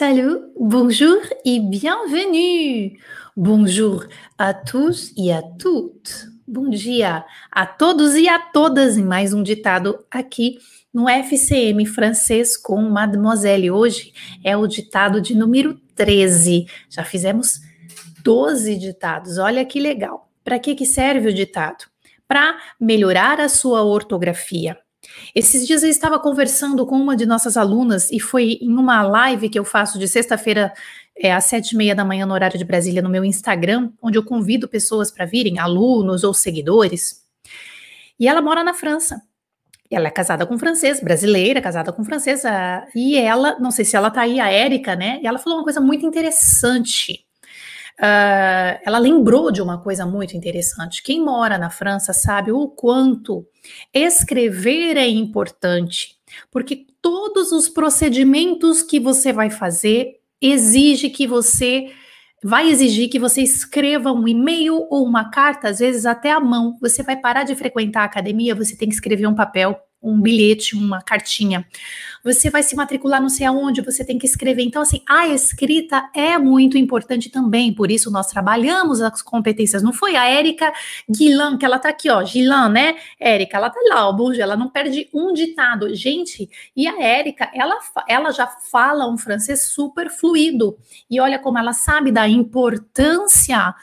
Salut, bonjour et bienvenue. Bonjour a tous e a toutes. Bom dia a todos e a todas em mais um ditado aqui no FCM francês com Mademoiselle. Hoje é o ditado de número 13. Já fizemos 12 ditados. Olha que legal. Para que, que serve o ditado? Para melhorar a sua ortografia. Esses dias eu estava conversando com uma de nossas alunas e foi em uma live que eu faço de sexta-feira é, às sete e meia da manhã no horário de Brasília no meu Instagram, onde eu convido pessoas para virem, alunos ou seguidores. E ela mora na França. Ela é casada com um francês, brasileira, casada com um francês. E ela, não sei se ela tá aí, a Érica, né? E ela falou uma coisa muito interessante. Uh, ela lembrou de uma coisa muito interessante. Quem mora na França sabe o quanto escrever é importante, porque todos os procedimentos que você vai fazer exige que você vai exigir que você escreva um e-mail ou uma carta, às vezes até à mão. Você vai parar de frequentar a academia, você tem que escrever um papel um bilhete, uma cartinha. Você vai se matricular não sei aonde, você tem que escrever. Então, assim, a escrita é muito importante também, por isso nós trabalhamos as competências. Não foi a Érica Guilan, que ela tá aqui, ó, Gilan, né? Érica, ela tá lá, ó, Bonjour, ela não perde um ditado. Gente, e a Érica, ela, ela já fala um francês super fluido. E olha como ela sabe da importância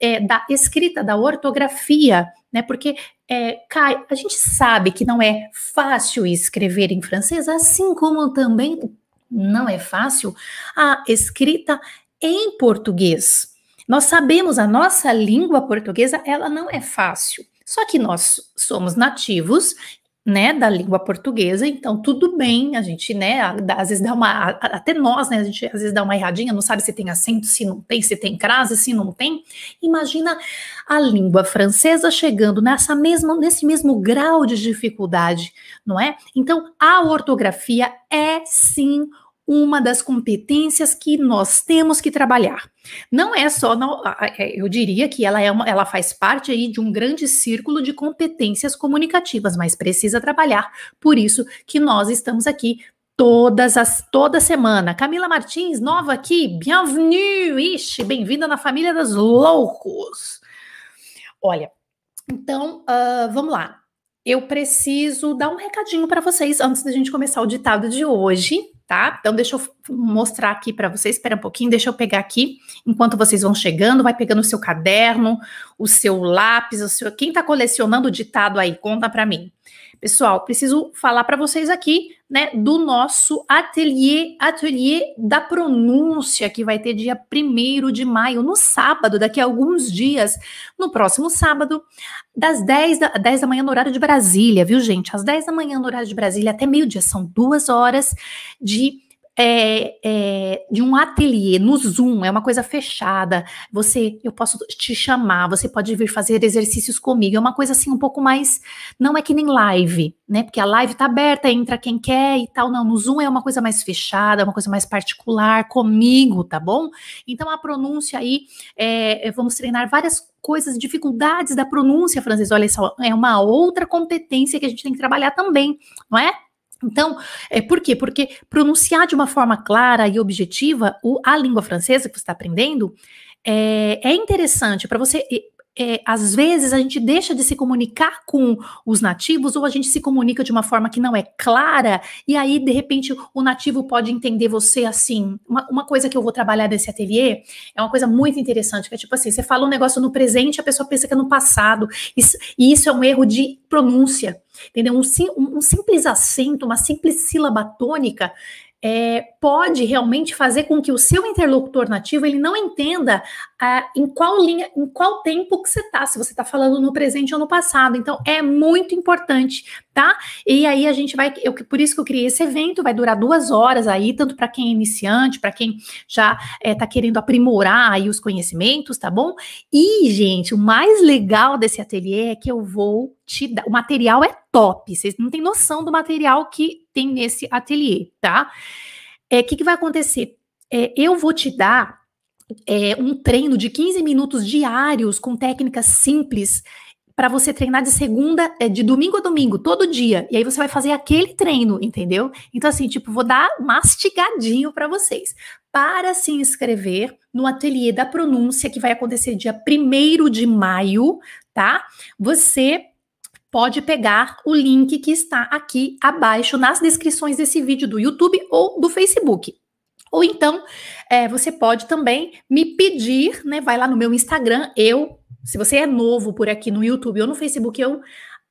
é, da escrita, da ortografia, né? Porque é, a gente sabe que não é fácil escrever em francês, assim como também não é fácil a escrita em português. Nós sabemos a nossa língua portuguesa, ela não é fácil. Só que nós somos nativos né, da língua portuguesa, então tudo bem, a gente, né, às vezes dá uma, até nós, né, a gente às vezes dá uma erradinha, não sabe se tem acento, se não tem, se tem crase, se não tem. Imagina a língua francesa chegando nessa mesma, nesse mesmo grau de dificuldade, não é? Então, a ortografia é sim uma das competências que nós temos que trabalhar. Não é só, não, é, eu diria que ela, é uma, ela faz parte aí de um grande círculo de competências comunicativas, mas precisa trabalhar. Por isso que nós estamos aqui todas as toda semana. Camila Martins, nova aqui, bienvenue, ixi, bem-vinda na família dos loucos. Olha, então uh, vamos lá. Eu preciso dar um recadinho para vocês antes da gente começar o ditado de hoje tá? Então deixa eu mostrar aqui para vocês, espera um pouquinho, deixa eu pegar aqui, enquanto vocês vão chegando, vai pegando o seu caderno, o seu lápis, o seu, quem está colecionando o ditado aí, conta para mim. Pessoal, preciso falar para vocês aqui, né, do nosso ateliê, ateliê da pronúncia, que vai ter dia 1 de maio, no sábado, daqui a alguns dias, no próximo sábado, das 10 da, 10 da manhã no horário de Brasília, viu, gente? Às 10 da manhã no horário de Brasília até meio-dia, são duas horas de é, é, de um ateliê no Zoom, é uma coisa fechada. Você, eu posso te chamar, você pode vir fazer exercícios comigo. É uma coisa assim um pouco mais, não é que nem live, né? Porque a live tá aberta, entra quem quer e tal. Não, no Zoom é uma coisa mais fechada, uma coisa mais particular comigo, tá bom? Então a pronúncia aí, é, é vamos treinar várias coisas, dificuldades da pronúncia francesa. Olha só, é uma outra competência que a gente tem que trabalhar também, não é? Então, é, por quê? Porque pronunciar de uma forma clara e objetiva o, a língua francesa que você está aprendendo é, é interessante para você é, às vezes a gente deixa de se comunicar com os nativos ou a gente se comunica de uma forma que não é clara, e aí, de repente, o nativo pode entender você assim. Uma, uma coisa que eu vou trabalhar nesse ateliê é uma coisa muito interessante, que é tipo assim: você fala um negócio no presente, a pessoa pensa que é no passado, isso, e isso é um erro de pronúncia, entendeu? Um, um, um simples acento, uma simples sílaba tônica é, pode realmente fazer com que o seu interlocutor nativo ele não entenda ah, em qual linha, em qual tempo que você está, se você está falando no presente ou no passado. Então é muito importante, tá? E aí a gente vai, eu, por isso que eu criei esse evento, vai durar duas horas aí, tanto para quem é iniciante, para quem já está é, querendo aprimorar aí os conhecimentos, tá bom? E gente, o mais legal desse ateliê é que eu vou o material é top, vocês não têm noção do material que tem nesse ateliê, tá? O é, que, que vai acontecer? É, eu vou te dar é, um treino de 15 minutos diários com técnicas simples para você treinar de segunda, é, de domingo a domingo, todo dia. E aí você vai fazer aquele treino, entendeu? Então, assim, tipo, vou dar mastigadinho para vocês. Para se inscrever no ateliê da pronúncia, que vai acontecer dia 1 de maio, tá? Você pode pegar o link que está aqui abaixo nas descrições desse vídeo do YouTube ou do Facebook. Ou então, é, você pode também me pedir, né? Vai lá no meu Instagram, eu se você é novo por aqui no YouTube ou no Facebook, eu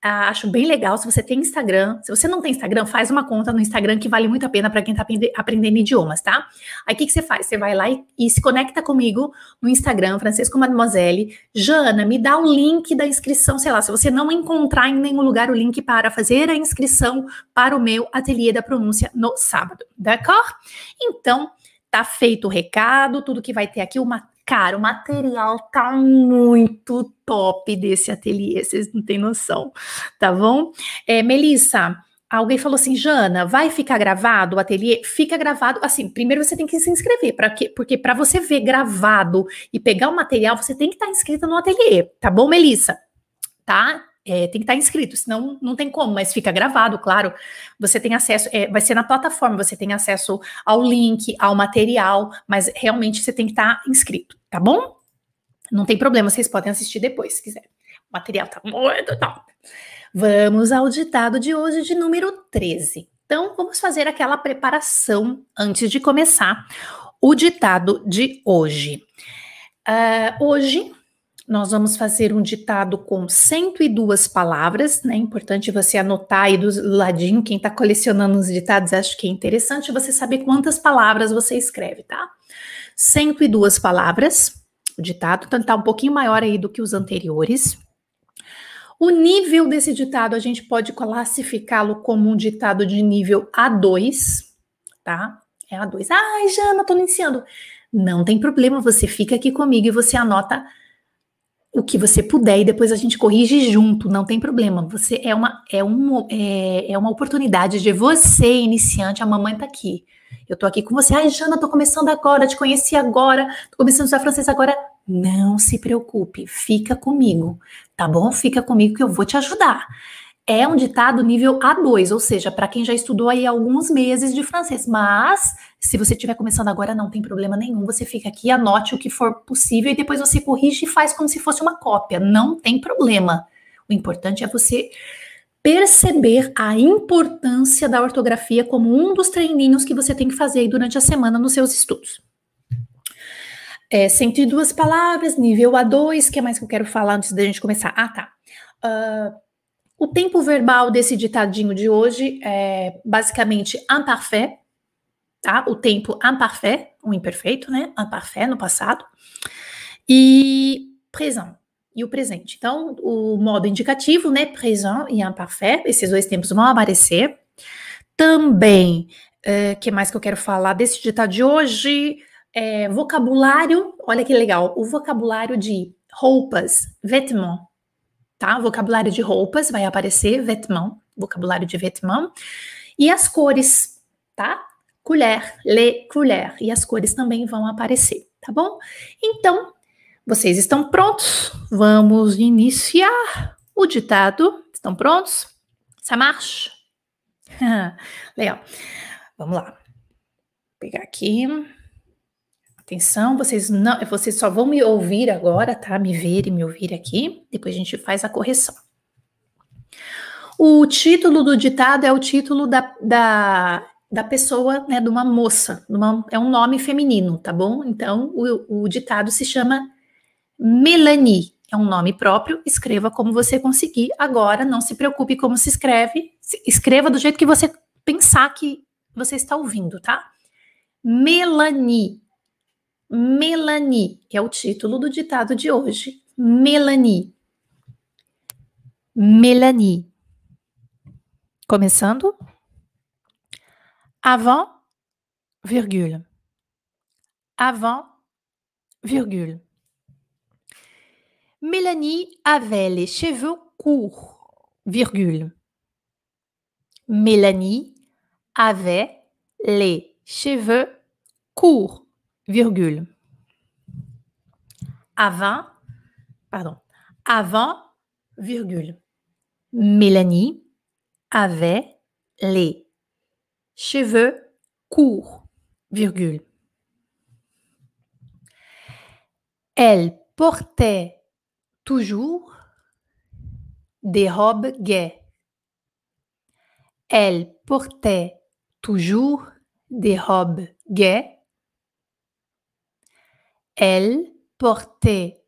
ah, acho bem legal. Se você tem Instagram, se você não tem Instagram, faz uma conta no Instagram que vale muito a pena para quem está aprendendo idiomas, tá? Aí o que, que, você faz? Você vai lá e, e, se conecta comigo no Instagram, Francisco Mademoiselle. Jana, me dá o link da inscrição, sei lá, se você não encontrar em nenhum lugar o link para fazer a inscrição para o meu ateliê da pronúncia no sábado, d'accord? Então, tá feito o recado, tudo que vai ter aqui, uma Cara, o material tá muito top desse ateliê, vocês não têm noção, tá bom? É, Melissa, alguém falou assim, Jana, vai ficar gravado o ateliê? Fica gravado. Assim, primeiro você tem que se inscrever, para quê? Porque para você ver gravado e pegar o material, você tem que estar tá inscrita no ateliê, tá bom, Melissa? Tá? É, tem que estar inscrito, senão não tem como, mas fica gravado, claro. Você tem acesso, é, vai ser na plataforma, você tem acesso ao link, ao material, mas realmente você tem que estar inscrito, tá bom? Não tem problema, vocês podem assistir depois, se quiser. O material tá muito top. Vamos ao ditado de hoje, de número 13. Então, vamos fazer aquela preparação antes de começar o ditado de hoje. Uh, hoje nós vamos fazer um ditado com 102 palavras, né? Importante você anotar aí do ladinho, quem está colecionando os ditados, acho que é interessante você saber quantas palavras você escreve, tá? 102 palavras, o ditado, então tá um pouquinho maior aí do que os anteriores. O nível desse ditado a gente pode classificá-lo como um ditado de nível A2, tá? É A2. Ai, Jana, tô iniciando. Não tem problema, você fica aqui comigo e você anota o que você puder e depois a gente corrige junto, não tem problema. Você é uma é, um, é, é uma oportunidade de você, iniciante, a mamãe tá aqui. Eu tô aqui com você. Ai, Jana, tô começando agora, te conheci agora, tô começando a estudar francês agora. Não se preocupe, fica comigo, tá bom? Fica comigo que eu vou te ajudar é um ditado nível A2, ou seja, para quem já estudou aí alguns meses de francês. Mas, se você estiver começando agora, não tem problema nenhum. Você fica aqui, anote o que for possível e depois você corrige e faz como se fosse uma cópia. Não tem problema. O importante é você perceber a importância da ortografia como um dos treininhos que você tem que fazer durante a semana nos seus estudos. É, 102 palavras, nível A2, o que mais que eu quero falar antes da gente começar? Ah, tá. Uh, o tempo verbal desse ditadinho de hoje é basicamente imparfait, tá? O tempo imparfait, o imperfeito, né? Imparfait no passado. E présent, e o presente. Então, o modo indicativo, né? Présent e imparfait, esses dois tempos vão aparecer. Também, o é, que mais que eu quero falar desse ditado de hoje? É, vocabulário, olha que legal, o vocabulário de roupas, vêtements, tá? Vocabulário de roupas vai aparecer, vêtement, vocabulário de vêtement. E as cores, tá? Colher, le couleur. E as cores também vão aparecer, tá bom? Então, vocês estão prontos? Vamos iniciar o ditado. Estão prontos? Ça? Legal. Vamos lá. Vou pegar aqui. Atenção, vocês não, vocês só vão me ouvir agora, tá? Me ver e me ouvir aqui. Depois a gente faz a correção. O título do ditado é o título da, da, da pessoa, né? De uma moça. Uma, é um nome feminino, tá bom? Então, o, o ditado se chama Melanie. É um nome próprio. Escreva como você conseguir. Agora, não se preocupe como se escreve. Escreva do jeito que você pensar que você está ouvindo, tá? Melanie. Melanie, que é o título do ditado de hoje. Melanie. Melanie. Começando. Avant, virgule. Avant, virgule. Mélanie avait les cheveux courts, virgule. Mélanie avait les cheveux courts, virgule. Avant, pardon, avant, virgule. Mélanie avait les cheveux courts, virgule. Elle portait toujours des robes gaies. Elle portait toujours des robes gaies. Elle portait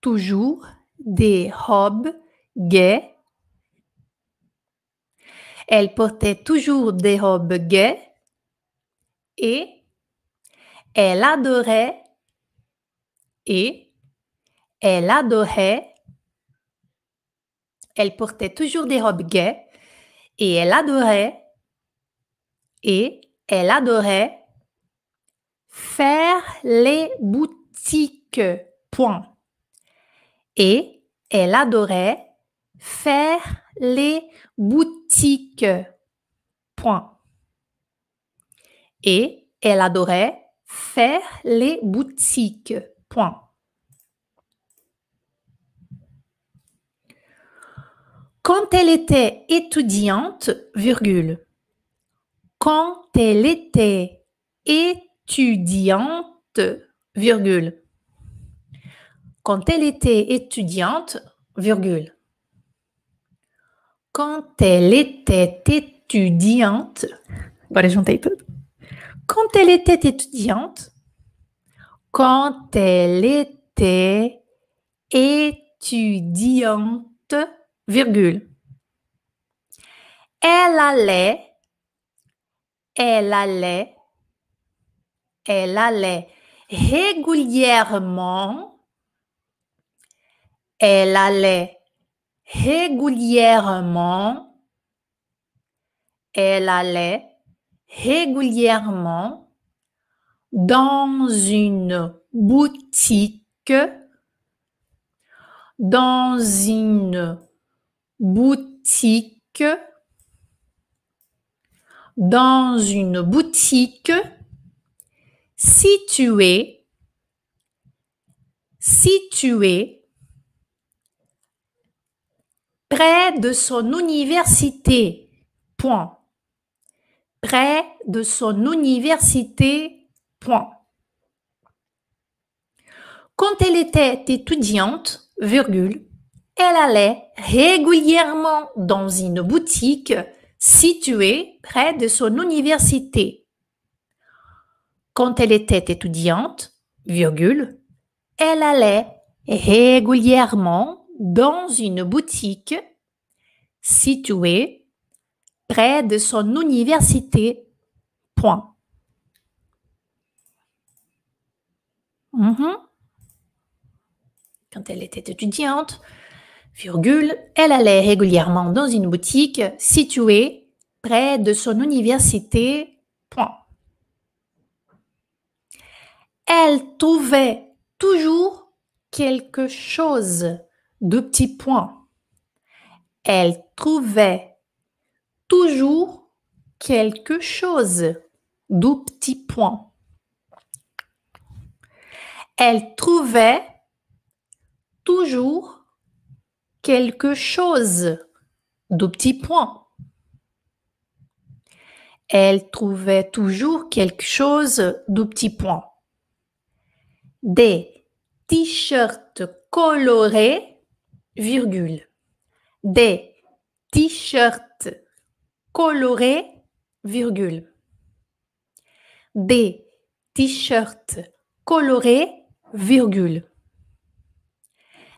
toujours des robes gaies. Elle portait toujours des robes gaies et elle adorait et elle adorait elle portait toujours des robes gaies et elle adorait et elle adorait faire les boutiques. Point. Et elle adorait faire les boutiques. Point. Et elle adorait faire les boutiques. Point. Quand elle était étudiante, virgule. Quand elle était étudiante, virgule. Quand elle était étudiante, virgule. Quand elle était étudiante. Quand elle était étudiante, quand elle était étudiante, virgule. Elle allait, elle allait, elle allait régulièrement, elle allait régulièrement, elle allait régulièrement dans une boutique, dans une boutique, dans une boutique située, située près de son université. Point. Près de son université. Point. Quand elle était étudiante, virgule, elle allait régulièrement dans une boutique située près de son université. Quand elle était étudiante, virgule, elle allait régulièrement dans une boutique située près de son université. Mhm. Quand elle était étudiante, elle allait régulièrement dans une boutique située près de son université. Point. Elle trouvait toujours quelque chose. de petits points. Elle trouvait toujours quelque chose. Deux petits points. Elle trouvait toujours quelque chose. Deux petits points. Elle trouvait toujours quelque chose. Deux petits points. Des t-shirts colorés, virgule. Des t-shirts colorés, virgule. Des t-shirts colorés, virgule.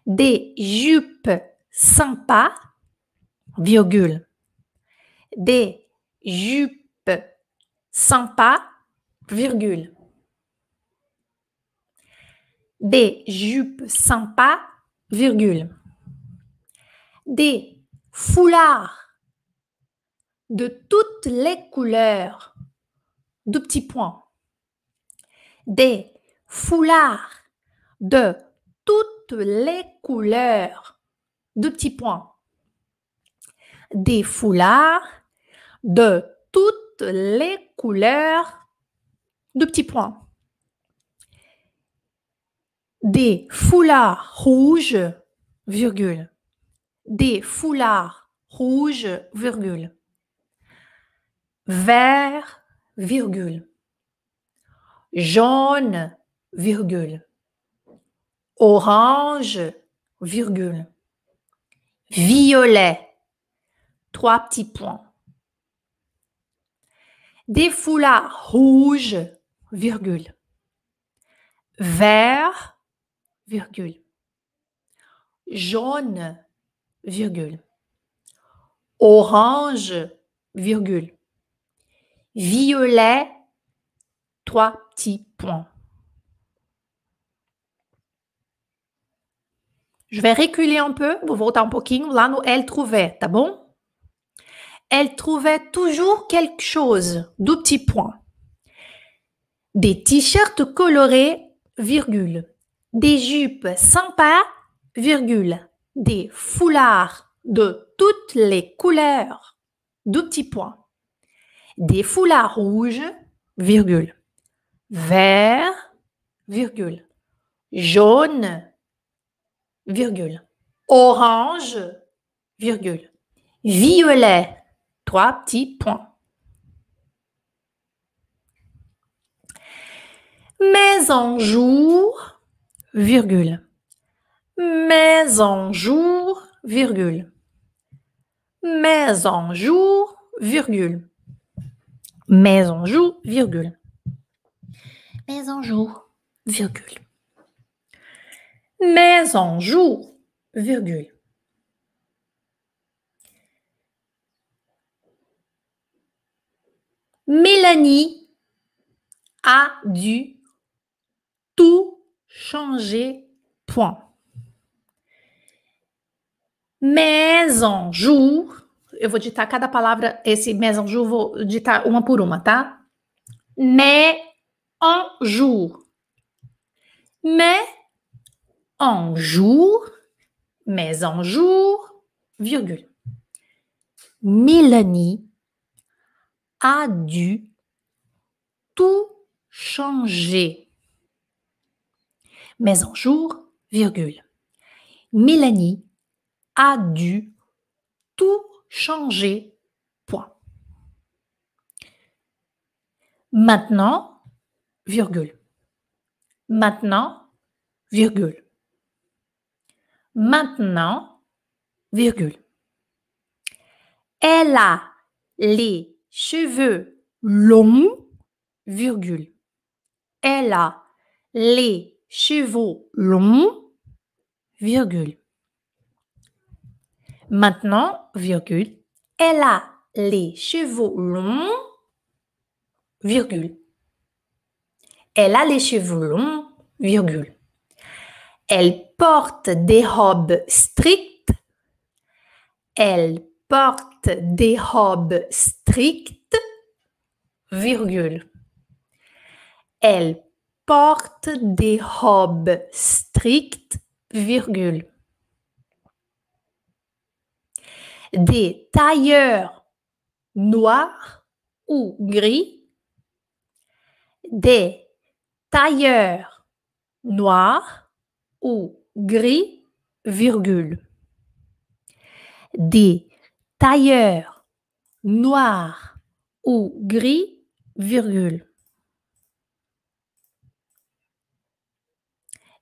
Des jupes sympas, virgule. Des jupes sympas, virgule. Des jupes sympas, virgule. Des foulards de toutes les couleurs, deux petits points. Des foulards de toutes les couleurs, deux petits points. Des foulards de toutes les couleurs, deux petits points. Des foulards rouges, virgule. des foulards rouges, virgule. Vert, virgule. Jaune, virgule. Orange, virgule. Violet, trois petits points. Des foulards rouges, virgule. Vert, virgule. Jaune, virgule. Orange, virgule. Violet, trois petits points. Je vais reculer un peu, vou voltar um pouquinho lá no elle trouvait, tá bom? Elle trouvait toujours quelque chose, deux petits points. Des t-shirts colorés, virgule. Des jupes sympas, virgule. Des foulards de toutes les couleurs, deux petits points. Des foulards rouges, virgule. Vert, virgule. Jaune, virgule. Orange, virgule. Violet, trois petits points. Mais en jour, virgule. Mais en jour, virgule. Mais en jour, virgule. Mais en jour, virgule. Mais en jour, virgule. Mais en jour, virgule. Mélanie a dû tout changer, point. Mais en jour, eu vou ditar cada palavra, esse mais en jour, vou ditar uma por uma, tá? Mais en jour. Mais en jour, mais en jour, virgule. Mélanie a dû tout changer. Mais en jour, virgule. Mélanie a dû tout changer, point. Maintenant, virgule. Maintenant, virgule. Maintenant, virgule. Elle a les cheveux longs, virgule. Elle a les cheveux longs, virgule. Maintenant, virgule. Elle a les cheveux longs, virgule. Elle a les cheveux longs, virgule. Elle porte des robes strictes. Elle porte des robes strictes, virgule. Elle porte des robes strictes, virgule. Des tailleurs noirs ou gris. Des tailleurs noirs ou gris, virgule. Des tailleurs noirs ou gris, virgule.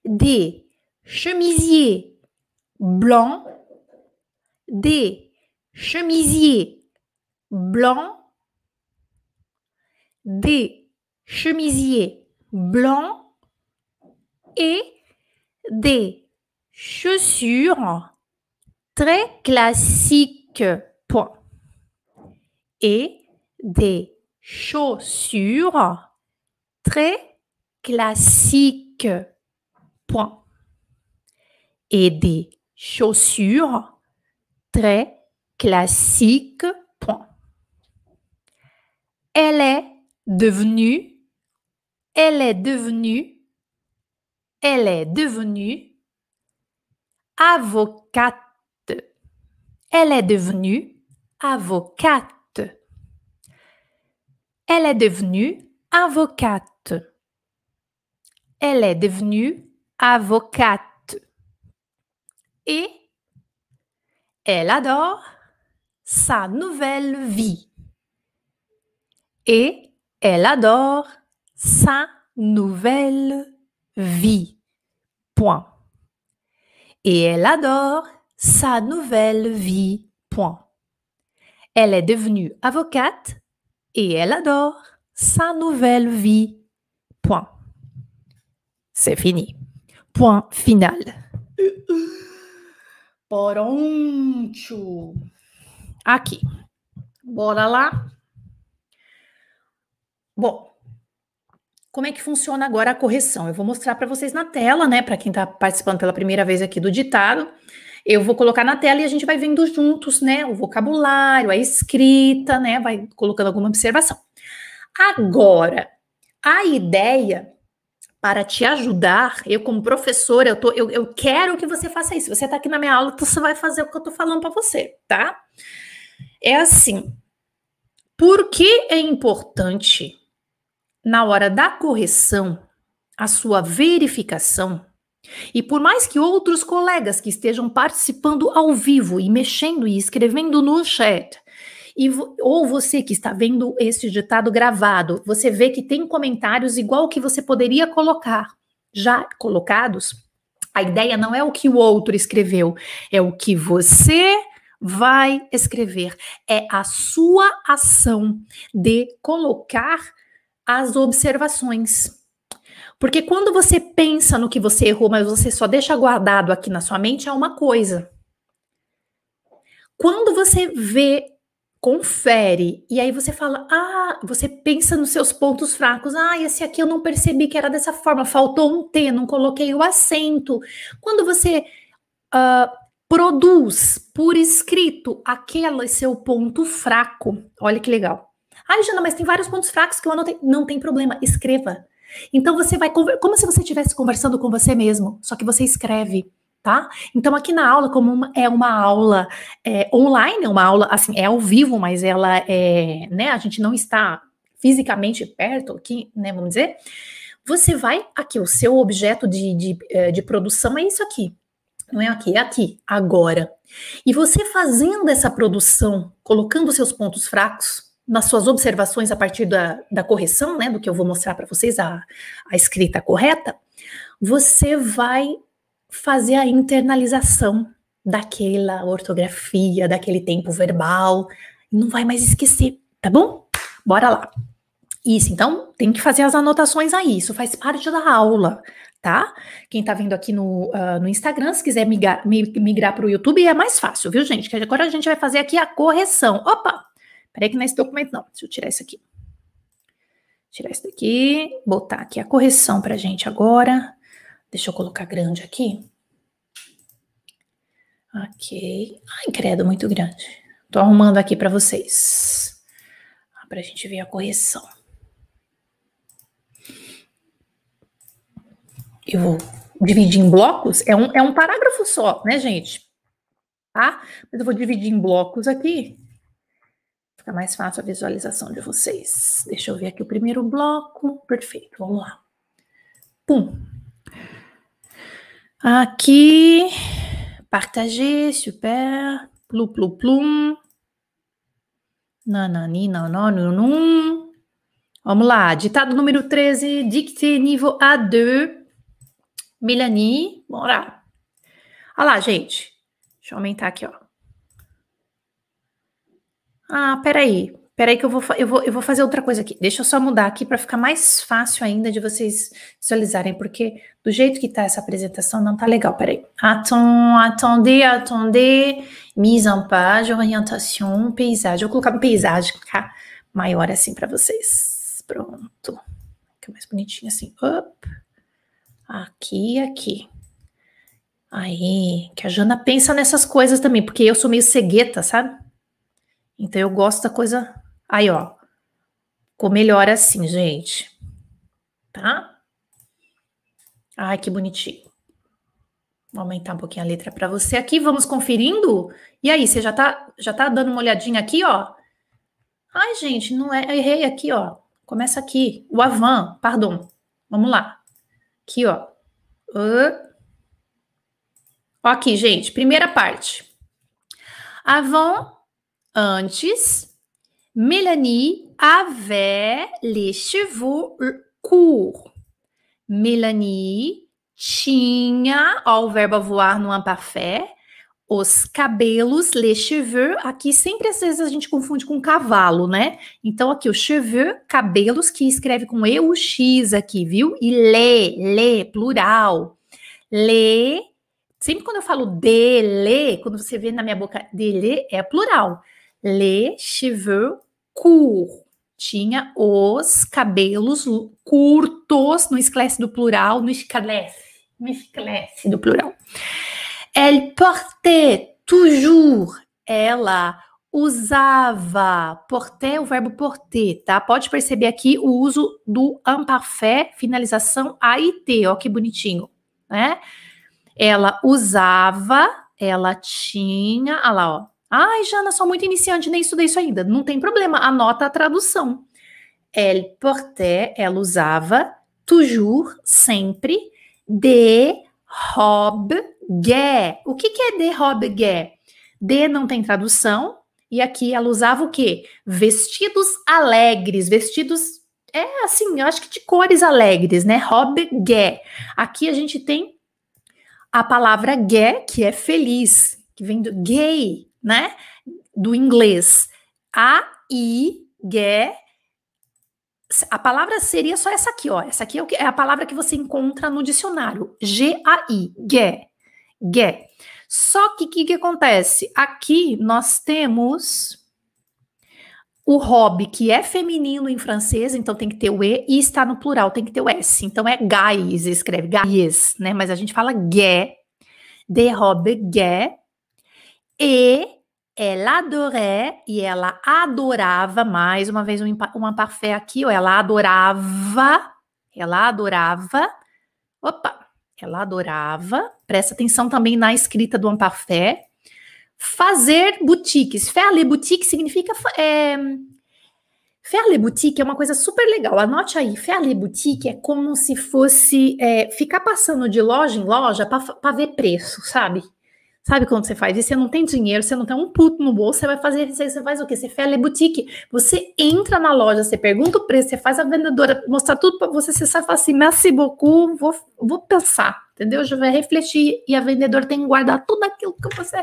Des chemisiers blancs, des chemisiers blancs, des chemisiers blancs et des chaussures très classiques, point. Et des chaussures très classiques, point. Et des chaussures très classiques, point. Elle est devenue, elle est devenue, elle est devenue avocate. Elle est devenue avocate. Elle est devenue avocate. Elle est devenue avocate. Et Elle adore sa nouvelle vie. Et elle adore sa nouvelle vie. Point. Et elle adore sa nouvelle vie. Point. Elle est devenue avocate et elle adore sa nouvelle vie. Point. C'est fini. Point final. Pronto. Aqui. Bora lá. Bom, como é que funciona agora a correção? Eu vou mostrar para vocês na tela, né? Para quem está participando pela primeira vez aqui do ditado. Eu vou colocar na tela e a gente vai vendo juntos, né? O vocabulário, a escrita, né? Vai colocando alguma observação. Agora, a ideia para te ajudar, eu como professora, eu, tô, eu, eu quero que você faça isso. Você está aqui na minha aula, então você vai fazer o que eu estou falando para você, tá? É assim. Por que é importante, na hora da correção, a sua verificação? E por mais que outros colegas que estejam participando ao vivo e mexendo e escrevendo no chat, e, ou você que está vendo esse ditado gravado, você vê que tem comentários igual que você poderia colocar, já colocados. A ideia não é o que o outro escreveu, é o que você vai escrever. É a sua ação de colocar as observações. Porque quando você pensa no que você errou, mas você só deixa guardado aqui na sua mente, é uma coisa. Quando você vê confere. E aí você fala: ah, você pensa nos seus pontos fracos. Ah, esse aqui eu não percebi que era dessa forma, faltou um T, não coloquei o acento. Quando você uh, produz por escrito aquele seu ponto fraco, olha que legal. Ah, Jana, mas tem vários pontos fracos que eu anotei. Não tem problema, escreva. Então você vai como se você estivesse conversando com você mesmo, só que você escreve tá? Então aqui na aula, como uma, é uma aula é, online, é uma aula assim, é ao vivo, mas ela é, né? A gente não está fisicamente perto aqui, né? Vamos dizer. Você vai aqui, o seu objeto de, de, é, de produção é isso aqui. Não é aqui, é aqui, agora. E você fazendo essa produção, colocando seus pontos fracos, nas suas observações a partir da, da correção, né, do que eu vou mostrar para vocês, a, a escrita correta, você vai fazer a internalização daquela ortografia, daquele tempo verbal, não vai mais esquecer, tá bom? Bora lá. Isso, então tem que fazer as anotações aí, isso faz parte da aula, tá? Quem tá vendo aqui no, uh, no Instagram, se quiser migrar, migrar para o YouTube, é mais fácil, viu, gente? Que agora a gente vai fazer aqui a correção. Opa! Peraí que nesse documento não, deixa eu tirar isso aqui. Tirar isso daqui, botar aqui a correção pra gente agora. Deixa eu colocar grande aqui. Ok. Ai, credo, muito grande. Tô arrumando aqui para vocês. Para a gente ver a correção. Eu vou dividir em blocos. É um, é um parágrafo só, né, gente? Tá? Mas eu vou dividir em blocos aqui. Fica mais fácil a visualização de vocês. Deixa eu ver aqui o primeiro bloco. Perfeito, vamos lá. Pum. Aqui, partager, super. Plum, plum, plum. Nanani, nananunum. Vamos lá, ditado número 13, dictée nível A2. Melanie, bora. Olha lá, gente. Deixa eu aumentar aqui, ó. Ah, peraí. Peraí que eu vou, eu, vou, eu vou fazer outra coisa aqui. Deixa eu só mudar aqui para ficar mais fácil ainda de vocês visualizarem, porque do jeito que tá essa apresentação não tá legal. Peraí. attendez, attendez, mise en page, orientação, paisagem. Eu vou colocar paisagem, ficar maior assim para vocês. Pronto. Fica mais bonitinho assim. Up. Aqui aqui. Aí, que a Jana pensa nessas coisas também, porque eu sou meio cegueta, sabe? Então eu gosto da coisa Aí, ó. Ficou melhor assim, gente. Tá? Ai, que bonitinho. Vou aumentar um pouquinho a letra para você aqui. Vamos conferindo? E aí, você já tá, já tá dando uma olhadinha aqui, ó? Ai, gente, não é. Errei aqui, ó. Começa aqui. O avan, pardon. Vamos lá. Aqui, ó. Uh. Aqui, gente. Primeira parte. Avant, antes, Mélanie avait les cheveux courts. Mélanie tinha, ó, o verbo voar no imparfait, os cabelos, les cheveux, aqui sempre às vezes a gente confunde com cavalo, né? Então aqui o cheveux, cabelos, que escreve com E o X aqui, viu? E lê, lê, plural. Lê, sempre quando eu falo de, lê, quando você vê na minha boca de lê, é plural. Les cheveux courts. Tinha os cabelos curtos, não esclarece do plural, não esclarece me esclarece do plural. Elle portait toujours, ela usava, porter o verbo porter, tá? Pode perceber aqui o uso do imparfait, finalização AIT, ó que bonitinho, né? Ela usava, ela tinha, olha lá, ó. Ai, Jana, sou muito iniciante, nem estudei isso ainda. Não tem problema, anota a tradução. Elle portait, ela usava, toujours, sempre, de robe gué. O que, que é de robe gué? De não tem tradução, e aqui ela usava o quê? Vestidos alegres, vestidos, é assim, eu acho que de cores alegres, né? Robe gué. Aqui a gente tem a palavra gué, que é feliz, que vem do gay, né? Do inglês. A, I, gué, a palavra seria só essa aqui, ó. Essa aqui é, é a palavra que você encontra no dicionário. G-A-I, gué. Gué. Só que o que, que acontece? Aqui nós temos o hobby, que é feminino em francês, então tem que ter o E, e está no plural, tem que ter o S. Então é guys, escreve guys, né? Mas a gente fala gué, de robe gué, e ela adorait e ela adorava, mais uma vez um, uma parfé aqui, ela adorava, ela adorava, opa, ela adorava, presta atenção também na escrita do Amparfé, fazer boutiques. Faire les boutiques significa é, Faire les boutiques é uma coisa super legal. Anote aí, faire les boutiques é como se fosse é, ficar passando de loja em loja para ver preço, sabe? Sabe quando você faz isso? Você não tem dinheiro, você não tem um puto no bolso, você vai fazer isso, você faz o quê? Você faz boutique. Você entra na loja, você pergunta o preço, você faz a vendedora mostrar tudo para você, você sai fala assim, merci beaucoup, vou, vou pensar, entendeu? Já vai refletir e a vendedora tem que guardar tudo aquilo que você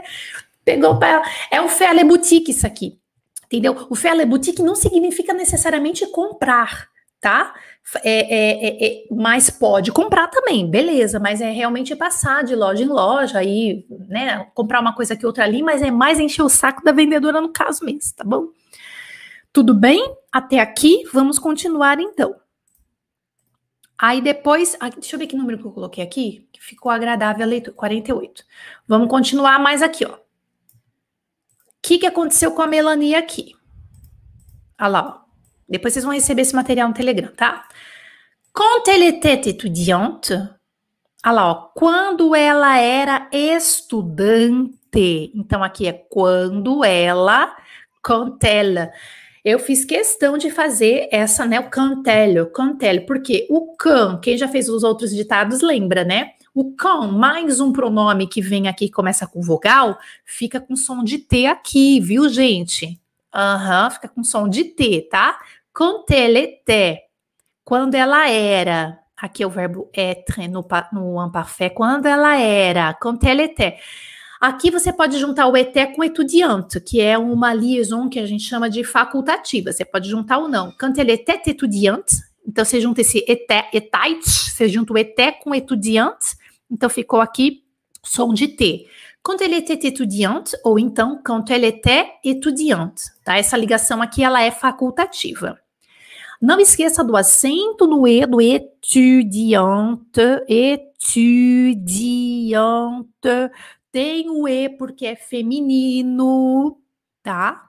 pegou para ela. É um faire boutique isso aqui, entendeu? O faire boutique não significa necessariamente comprar, tá? É, é, é, é, mas pode comprar também, beleza, mas é realmente passar de loja em loja aí, né? Comprar uma coisa aqui, outra ali, mas é mais encher o saco da vendedora no caso mesmo, tá bom? Tudo bem? Até aqui, vamos continuar então. Aí depois, deixa eu ver que número que eu coloquei aqui, que ficou agradável a leitura, 48. Vamos continuar mais aqui, ó. O que, que aconteceu com a Melania aqui? Olha lá, ó. Depois vocês vão receber esse material no Telegram, tá? Quand elle était étudiante, olha lá, ó, quando ela era estudante. Então aqui é quando ela, quand elle. Eu fiz questão de fazer essa, né, o cantelho, cantelho, porque o can, quem já fez os outros ditados lembra, né? O can mais um pronome que vem aqui que começa com vogal, fica com som de T aqui, viu, gente? Aham, uhum, fica com som de T, tá? Quand quando ela era, aqui é o verbo être no, no quando ela era, quand. Aqui você pode juntar o eté com etudiante, que é uma liaison que a gente chama de facultativa. Você pode juntar ou não. Quand était étudiante, então você junta esse eté, etait, você junta o eté com etudiante, então ficou aqui som de T. Quand elle était étudiante, ou então quand elle était étudiante, tá? Essa ligação aqui, ela é facultativa. Não esqueça do acento no E do etudiante, etudiante. Tem o E porque é feminino, tá?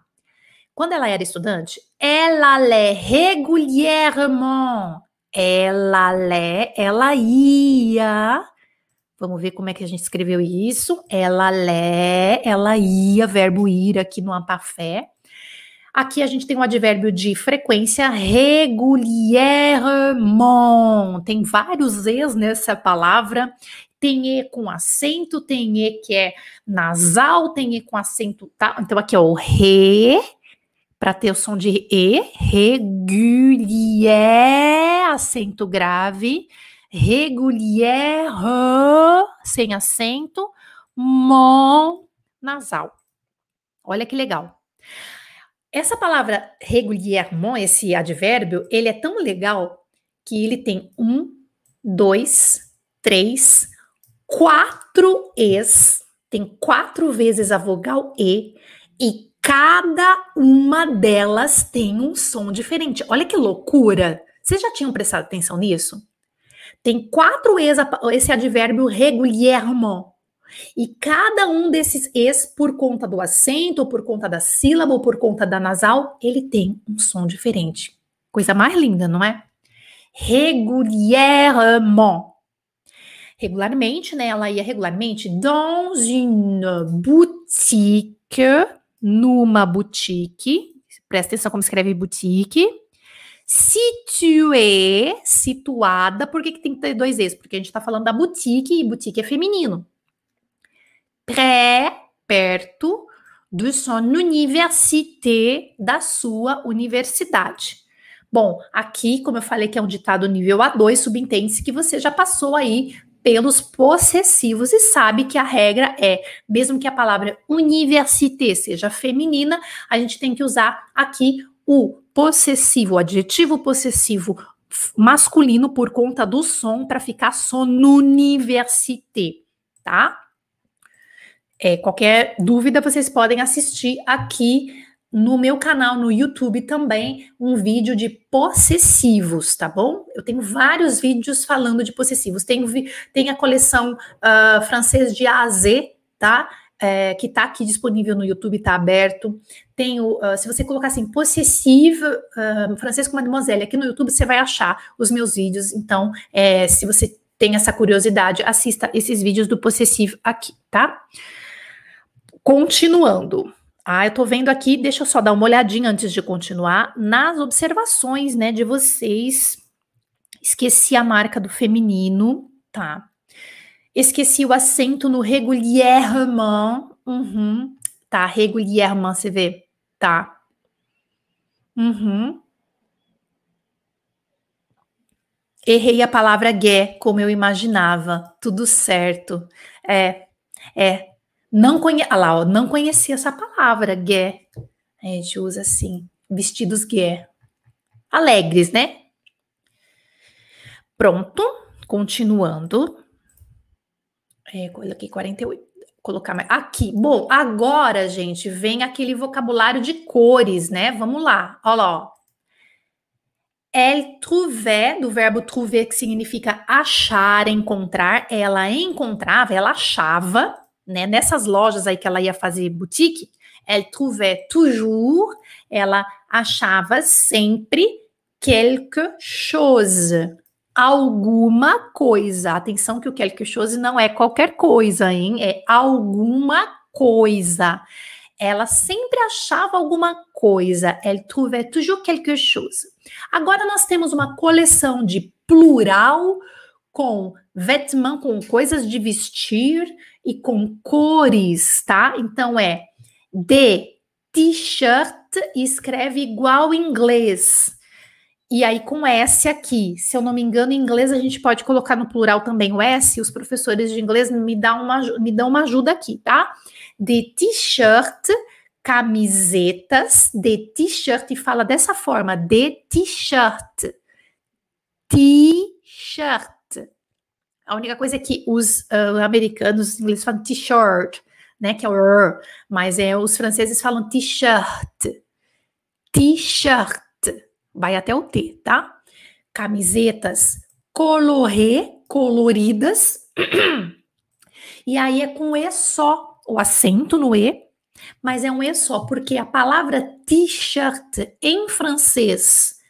Quando ela era estudante, ela lê régulièrement. Ela lê, ela ia. Vamos ver como é que a gente escreveu isso. Ela lê, ela ia, verbo ir aqui no Ampafé Aqui a gente tem um advérbio de frequência régulièrement. Tem vários e's nessa palavra. Tem E com acento, tem E que é nasal, tem E com acento tal. Então aqui é o re, para ter o som de E, régulière, acento grave, régulière, sem acento, mon, nasal. Olha que legal. Essa palavra régulièrement, esse advérbio, ele é tão legal que ele tem um, dois, três, quatro es, tem quatro vezes a vogal e, e cada uma delas tem um som diferente. Olha que loucura! Vocês já tinham prestado atenção nisso? Tem quatro es, esse advérbio régulièrement. E cada um desses es, por conta do acento, ou por conta da sílaba, ou por conta da nasal, ele tem um som diferente. Coisa mais linda, não é? Regulierement. Regularmente, né? Ela ia regularmente dans une boutique, numa boutique. Presta atenção como escreve boutique. Située, situada. Por que, que tem que ter dois Es? Porque a gente está falando da boutique e boutique é feminino pré, perto, de sua université, da sua universidade. Bom, aqui, como eu falei que é um ditado nível A2, subentende-se que você já passou aí pelos possessivos e sabe que a regra é, mesmo que a palavra université seja feminina, a gente tem que usar aqui o possessivo, o adjetivo possessivo masculino por conta do som para ficar son université, tá? É, qualquer dúvida, vocês podem assistir aqui no meu canal no YouTube também um vídeo de possessivos, tá bom? Eu tenho vários vídeos falando de possessivos. Tem, tem a coleção uh, francês de A a Z, tá? É, que tá aqui disponível no YouTube, tá aberto. Tem o, uh, se você colocar assim, possessivo, uh, francês com mademoiselle, aqui no YouTube você vai achar os meus vídeos. Então, é, se você tem essa curiosidade, assista esses vídeos do possessivo aqui, tá? Continuando. Ah, eu tô vendo aqui, deixa eu só dar uma olhadinha antes de continuar nas observações, né, de vocês. Esqueci a marca do feminino, tá? Esqueci o acento no regulierement. Uhum. Tá, regulierement, você vê? Tá. Uhum. Errei a palavra gué, como eu imaginava. Tudo certo. É, é, não conhe... ah lá, ó, não conhecia essa palavra, gué. A gente usa assim, vestidos gué. Alegres, né? Pronto, continuando. É, coloquei 48. Colocar mais. Aqui. Bom, agora, gente, vem aquele vocabulário de cores, né? Vamos lá. Olha lá. Elle trouvait, do verbo trouver, que significa achar, encontrar. Ela encontrava, ela achava né? Nessas lojas aí que ela ia fazer boutique, elle trouvait toujours, ela achava sempre quelque chose, alguma coisa. Atenção que o quelque chose não é qualquer coisa, hein? É alguma coisa. Ela sempre achava alguma coisa. Elle trouvait toujours quelque chose. Agora nós temos uma coleção de plural com vêtements, com coisas de vestir e com cores, tá? Então é de t-shirt e escreve igual em inglês. E aí com S aqui, se eu não me engano, em inglês a gente pode colocar no plural também o S, os professores de inglês me dão uma, me dão uma ajuda aqui, tá? De t-shirt, camisetas, de t-shirt, e fala dessa forma, de t-shirt. T-shirt. A única coisa é que os uh, americanos, os ingleses falam t-shirt, né? Que é o r, mas é, os franceses falam t-shirt. T-shirt. Vai até o T, tá? Camisetas colorê, coloridas. e aí é com E só, o acento no E, mas é um E só, porque a palavra t-shirt em francês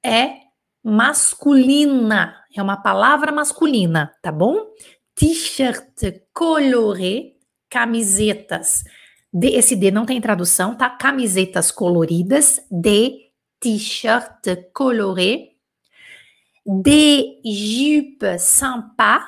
é masculina. É uma palavra masculina, tá bom? T-shirt coloré, camisetas De, esse D não tem tradução, tá? Camisetas coloridas, de t-shirt coloré, de jupe sympa,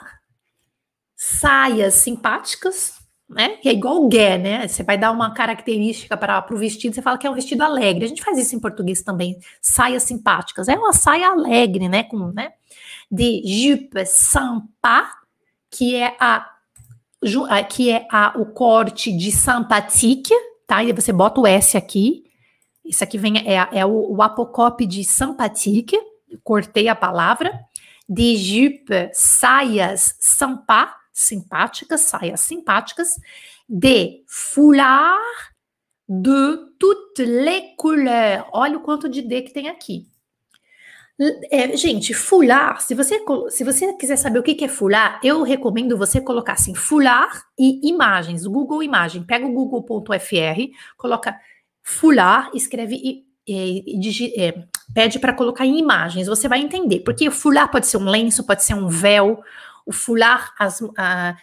saias simpáticas, né? Que é igual gué, né? Você vai dar uma característica para o vestido, você fala que é um vestido alegre. A gente faz isso em português também. Saias simpáticas. É uma saia alegre, né? Com, né? De jupe sympa, que é a que é a, o corte de sympathique, tá? E você bota o S aqui. Isso aqui vem é, é o, o apocope de sympathique. Cortei a palavra. De jupe, saias sympa, simpáticas, saias simpáticas, de foulard de toutes les couleurs. Olha o quanto de D que tem aqui. É, gente, foulard, se você, se você quiser saber o que é foulard, eu recomendo você colocar assim, foulard e imagens, Google Imagem. Pega o google.fr, coloca foulard, escreve e, e, e é, pede para colocar em imagens, você vai entender. Porque o foulard pode ser um lenço, pode ser um véu, o fular, as,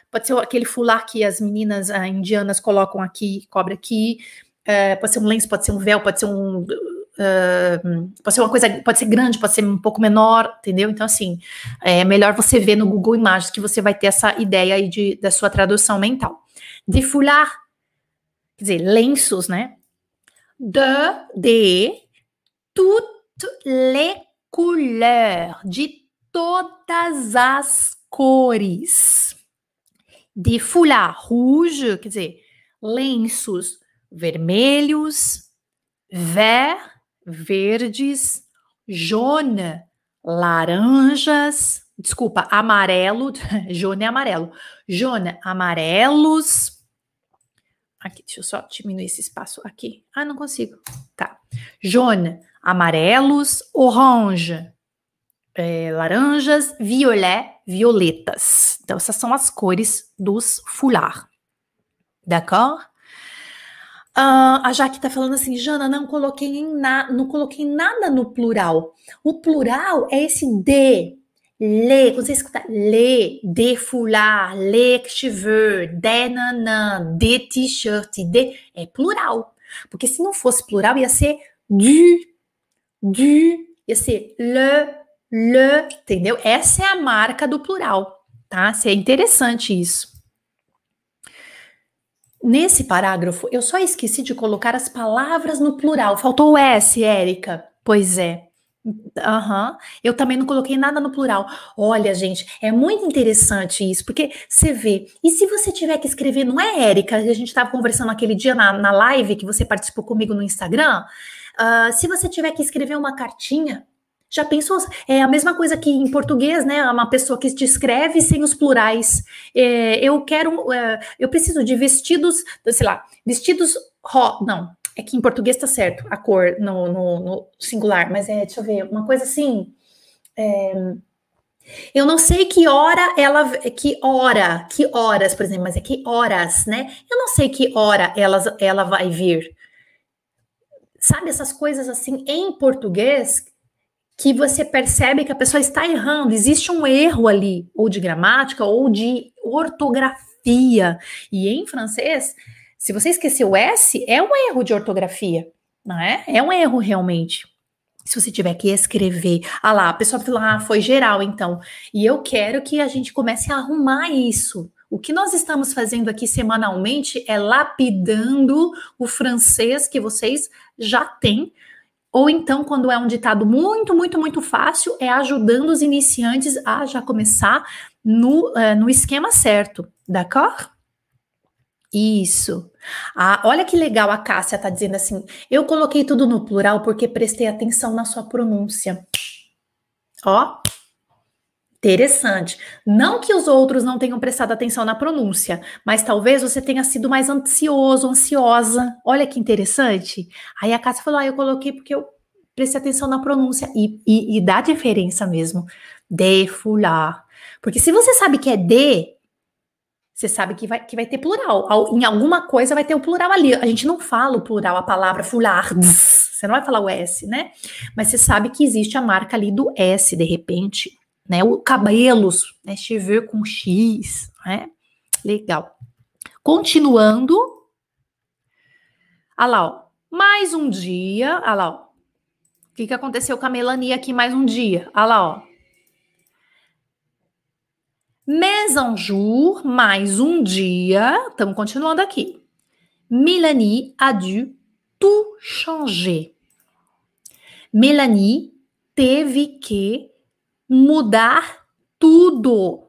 pode ser aquele fular que as meninas uh, indianas colocam aqui, cobre aqui, uh, pode ser um lenço, pode ser um véu, pode ser um. Pode ser uma coisa, pode ser grande, pode ser um pouco menor, entendeu? Então, assim, é melhor você ver no Google Imagens que você vai ter essa ideia aí de, da sua tradução mental. De fular, quer dizer, lenços, né? De, de, toutes les couleurs, de todas as cores. De foulard rouge, quer dizer, lenços vermelhos, vert, verdes, jaune, laranjas, desculpa, amarelo, jaune é amarelo, jaune, amarelos. Aqui, deixa eu só diminuir esse espaço aqui. Ah, não consigo. Tá. Jaune, amarelos, orange, é, laranjas, violet, violetas. Então, essas são as cores dos foulard. D'accord? Uh, a Jaque tá falando assim, Jana, não coloquei na, não coloquei nada no plural. O plural é esse de, le, quando você escuta le, de foulard, le cheveux, de nanã, de t-shirt, de, é plural. Porque se não fosse plural, ia ser du, du, ia ser le, le, entendeu? Essa é a marca do plural, tá? É interessante isso. Nesse parágrafo, eu só esqueci de colocar as palavras no plural. Faltou o S, Érica. Pois é. Aham. Uhum. Eu também não coloquei nada no plural. Olha, gente, é muito interessante isso, porque você vê. E se você tiver que escrever, não é, Érica? A gente estava conversando aquele dia na, na live que você participou comigo no Instagram. Uh, se você tiver que escrever uma cartinha, já pensou? É a mesma coisa que em português, né? Uma pessoa que te escreve sem os plurais. É, eu quero, é, eu preciso de vestidos, sei lá, vestidos ro, não, é que em português tá certo a cor no, no, no singular, mas é, deixa eu ver, uma coisa assim. É, eu não sei que hora ela, que hora, que horas, por exemplo, mas é que horas, né? Eu não sei que hora ela, ela vai vir. Sabe essas coisas assim em português que você percebe que a pessoa está errando, existe um erro ali, ou de gramática, ou de ortografia. E em francês, se você esqueceu o S, é um erro de ortografia, não é? É um erro realmente. Se você tiver que escrever, ah lá, a pessoa fala, ah, foi geral então. E eu quero que a gente comece a arrumar isso. O que nós estamos fazendo aqui semanalmente é lapidando o francês que vocês já têm ou então, quando é um ditado muito, muito, muito fácil, é ajudando os iniciantes a já começar no, uh, no esquema certo, d'accord? Isso. Ah, olha que legal a Cássia tá dizendo assim. Eu coloquei tudo no plural porque prestei atenção na sua pronúncia. Ó, Interessante. Não que os outros não tenham prestado atenção na pronúncia, mas talvez você tenha sido mais ansioso, ansiosa. Olha que interessante. Aí a Cássia falou: ah, eu coloquei porque eu prestei atenção na pronúncia. E, e, e dá diferença mesmo. De fular. Porque se você sabe que é de, você sabe que vai, que vai ter plural. Em alguma coisa vai ter o plural ali. A gente não fala o plural, a palavra fular. Você não vai falar o S, né? Mas você sabe que existe a marca ali do S, de repente né? O cabelos, né? Com X, né? Legal. Continuando, Olha lá, ó. Mais um dia. Olha lá, ó. O que, que aconteceu com a Melanie aqui mais um dia? Olha lá, ó. Jour, mais um dia. Estamos continuando aqui. Melanie a dû tout changer. Melanie teve que mudar tudo.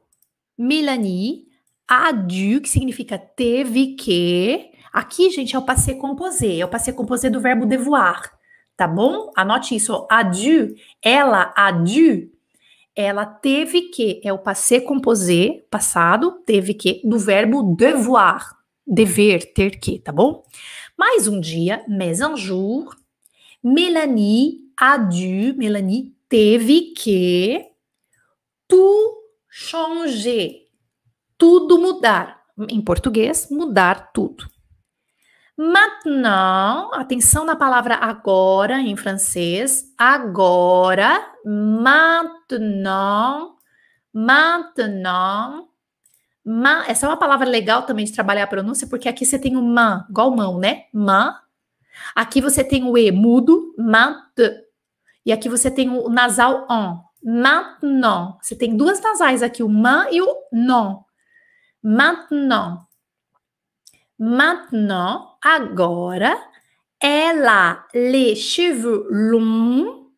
Melanie a que significa teve que. Aqui, gente, é o passé composé, é o passé composé do verbo devoir, tá bom? Anote isso, a ela a ela teve que, é o passé composé, passado, teve que, do verbo devoir, dever, ter que, tá bom? Mais um dia, mais un jour, Melanie a Melanie teve que tout changer, tudo mudar. Em português, mudar tudo. Maintenant, atenção na palavra agora em francês. Agora, maintenant, maintenant. Ma, essa é uma palavra legal também de trabalhar a pronúncia, porque aqui você tem o man, igual mão, né? Man. Aqui você tem o e mudo, mat. E aqui você tem o nasal on. Maintenant. Você tem duas nasais aqui, o man e o non. Maintenant. Maintenant, agora, ela, les cheveux longs,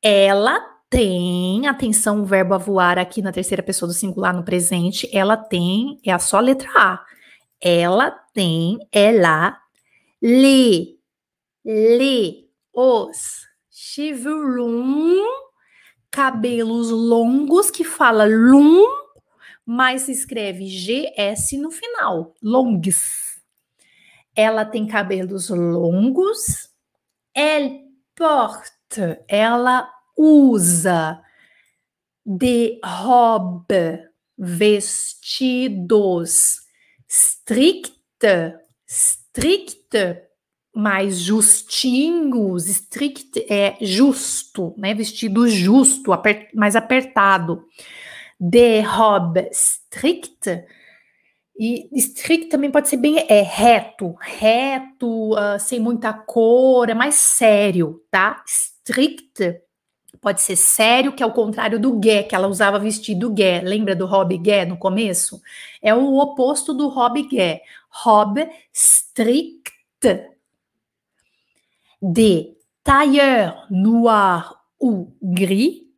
ela tem, atenção, o verbo voar aqui na terceira pessoa do singular no presente, ela tem, é a só letra A. Ela tem, ela, les, les, os, cheveux longs, cabelos longos, que fala long, mas se escreve GS no final, longs. Ela tem cabelos longos. Elle porte, ela usa de robe, vestidos strict, strict, mais justinhos, strict é justo, né? Vestido justo, aper, mais apertado de robe strict. E strict também pode ser bem é, reto, reto, uh, sem muita cor, é mais sério, tá? Strict pode ser sério, que é o contrário do gué, que ela usava vestido gué. Lembra do hobby gué no começo? É o oposto do hobby gué. Robe strict. De tailleur noir ou gris,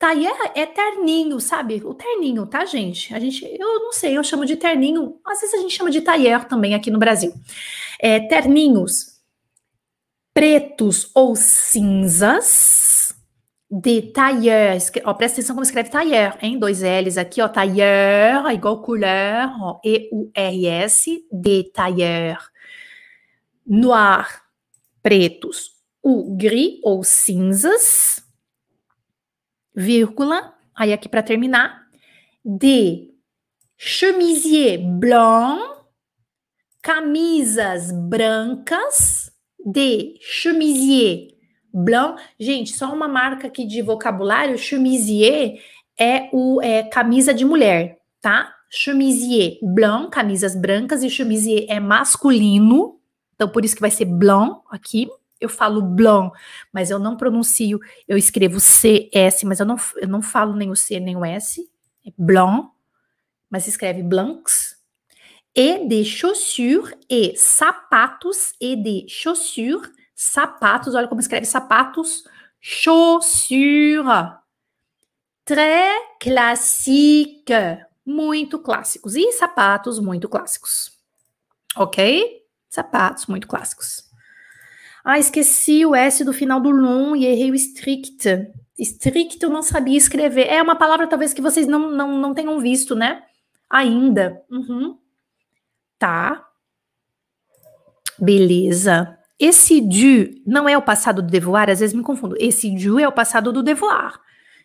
Tailleur é terninho, sabe? O terninho, tá, gente? A gente, eu não sei, eu chamo de terninho. Às vezes a gente chama de tailleur também aqui no Brasil. É, terninhos pretos ou cinzas de tailleur. Ó, presta atenção como escreve tailleur, hein? Dois L's aqui, ó. Tailleur, igual couleur, ó. E-U-R-S, de tailleur. Noir, pretos. O gris ou cinzas vírgula, aí aqui para terminar, de chemisier blanc, camisas brancas, de chemisier blanc. Gente, só uma marca aqui de vocabulário, chemisier é o é, camisa de mulher, tá? Chemisier blanc, camisas brancas, e chemisier é masculino, então por isso que vai ser blanc aqui, eu falo blanc, mas eu não pronuncio, eu escrevo CS, mas eu não, eu não falo nem o C nem o S, é blanc, mas escreve blancs. E de chaussures e sapatos, e de chaussures, sapatos, olha como escreve sapatos, chaussure. Très classique, muito clássicos. E sapatos muito clássicos. Ok? Sapatos muito clássicos. Ah, esqueci o S do final do long e errei o strict. Strict eu não sabia escrever. É uma palavra talvez que vocês não, não, não tenham visto, né? Ainda. Uhum. Tá. Beleza. Esse du não é o passado do devoir, às vezes me confundo. Esse du é o passado do devoir.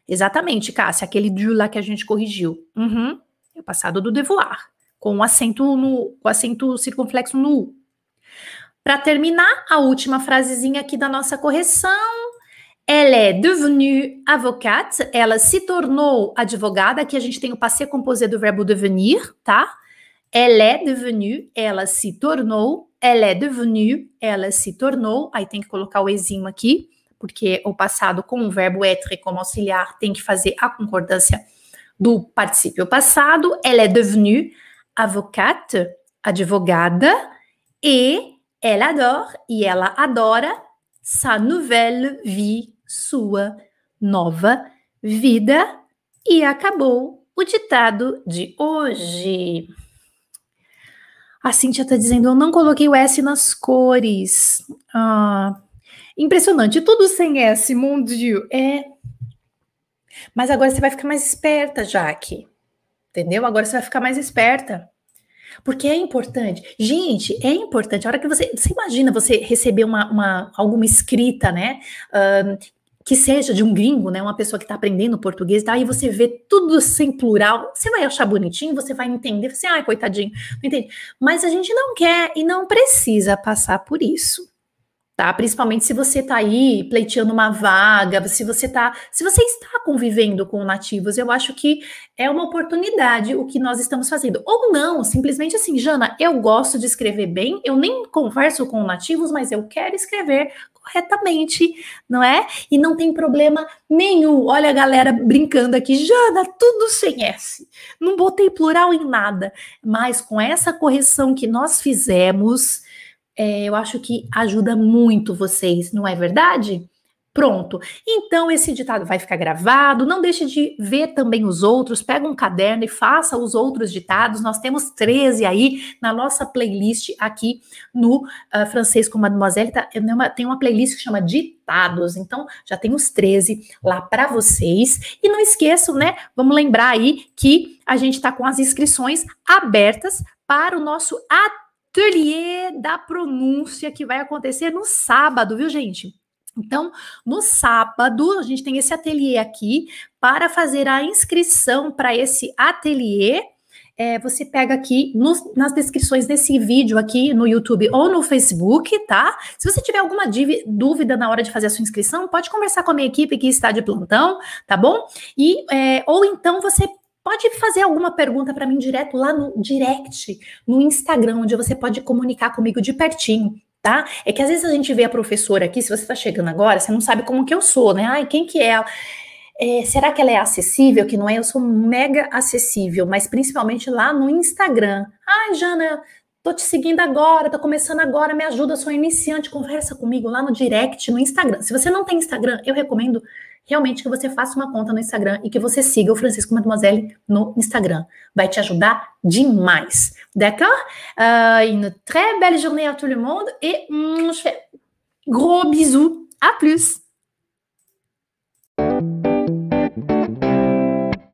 Exatamente, Cássia, aquele du lá que a gente corrigiu. Uhum. É o passado do devoir. Com o acento no, com acento circunflexo no U. Para terminar, a última frasezinha aqui da nossa correção. Elle est devenue avocate. Ela se tornou advogada. Aqui a gente tem o passé composé do verbo devenir, tá? Elle est devenue. Ela se tornou. elle est devenue, ela se tornou, aí tem que colocar o eximo aqui, porque o passado com o verbo être como auxiliar tem que fazer a concordância do particípio passado. Elle est devenue avocate, advogada, e elle adore, e ela adora sa nouvelle vie, sua nova vida. E acabou o ditado de hoje. A Cíntia está dizendo: eu não coloquei o S nas cores. Ah, impressionante, tudo sem S, mon Dieu. É. Mas agora você vai ficar mais esperta, Jaque. Entendeu? Agora você vai ficar mais esperta. Porque é importante. Gente, é importante. A hora que você. Você imagina você receber uma, uma alguma escrita, né? Que seja de um gringo, né, uma pessoa que está aprendendo português, tá? você vê tudo sem plural, você vai achar bonitinho, você vai entender, você, ai, coitadinho, não entende. Mas a gente não quer e não precisa passar por isso tá? Principalmente se você está aí pleiteando uma vaga, se você tá, se você está convivendo com nativos, eu acho que é uma oportunidade o que nós estamos fazendo. Ou não, simplesmente assim, Jana, eu gosto de escrever bem, eu nem converso com nativos, mas eu quero escrever corretamente, não é? E não tem problema nenhum. Olha a galera brincando aqui, Jana, tudo sem S. Não botei plural em nada, mas com essa correção que nós fizemos, é, eu acho que ajuda muito vocês, não é verdade? Pronto. Então, esse ditado vai ficar gravado. Não deixe de ver também os outros. Pega um caderno e faça os outros ditados. Nós temos 13 aí na nossa playlist aqui no uh, Francês com Mademoiselle. Tá, tem uma playlist que chama Ditados. Então, já tem os 13 lá para vocês. E não esqueçam, né? Vamos lembrar aí que a gente está com as inscrições abertas para o nosso ateliê da pronúncia que vai acontecer no sábado, viu, gente? Então, no sábado, a gente tem esse ateliê aqui para fazer a inscrição para esse ateliê. É, você pega aqui nas descrições desse vídeo aqui no YouTube ou no Facebook, tá? Se você tiver alguma dúvida na hora de fazer a sua inscrição, pode conversar com a minha equipe que está de plantão, tá bom? E é, ou então você pode fazer alguma pergunta para mim direto lá no direct, no Instagram, onde você pode comunicar comigo de pertinho, tá? É que às vezes a gente vê a professora aqui, se você está chegando agora, você não sabe como que eu sou, né? Ai, quem que é ela? É, será que ela é acessível? Que não é? Eu sou mega acessível, mas principalmente lá no Instagram. Ai, Jana, tô te seguindo agora, tô começando agora, me ajuda, sou iniciante, conversa comigo lá no direct, no Instagram. Se você não tem Instagram, eu recomendo realmente que você faça uma conta no Instagram e que você siga o Francisco Mademoiselle no Instagram. Vai te ajudar demais. D'accord? Uh, une très belle journée à tout le monde et hum, je fais gros bisous. À plus!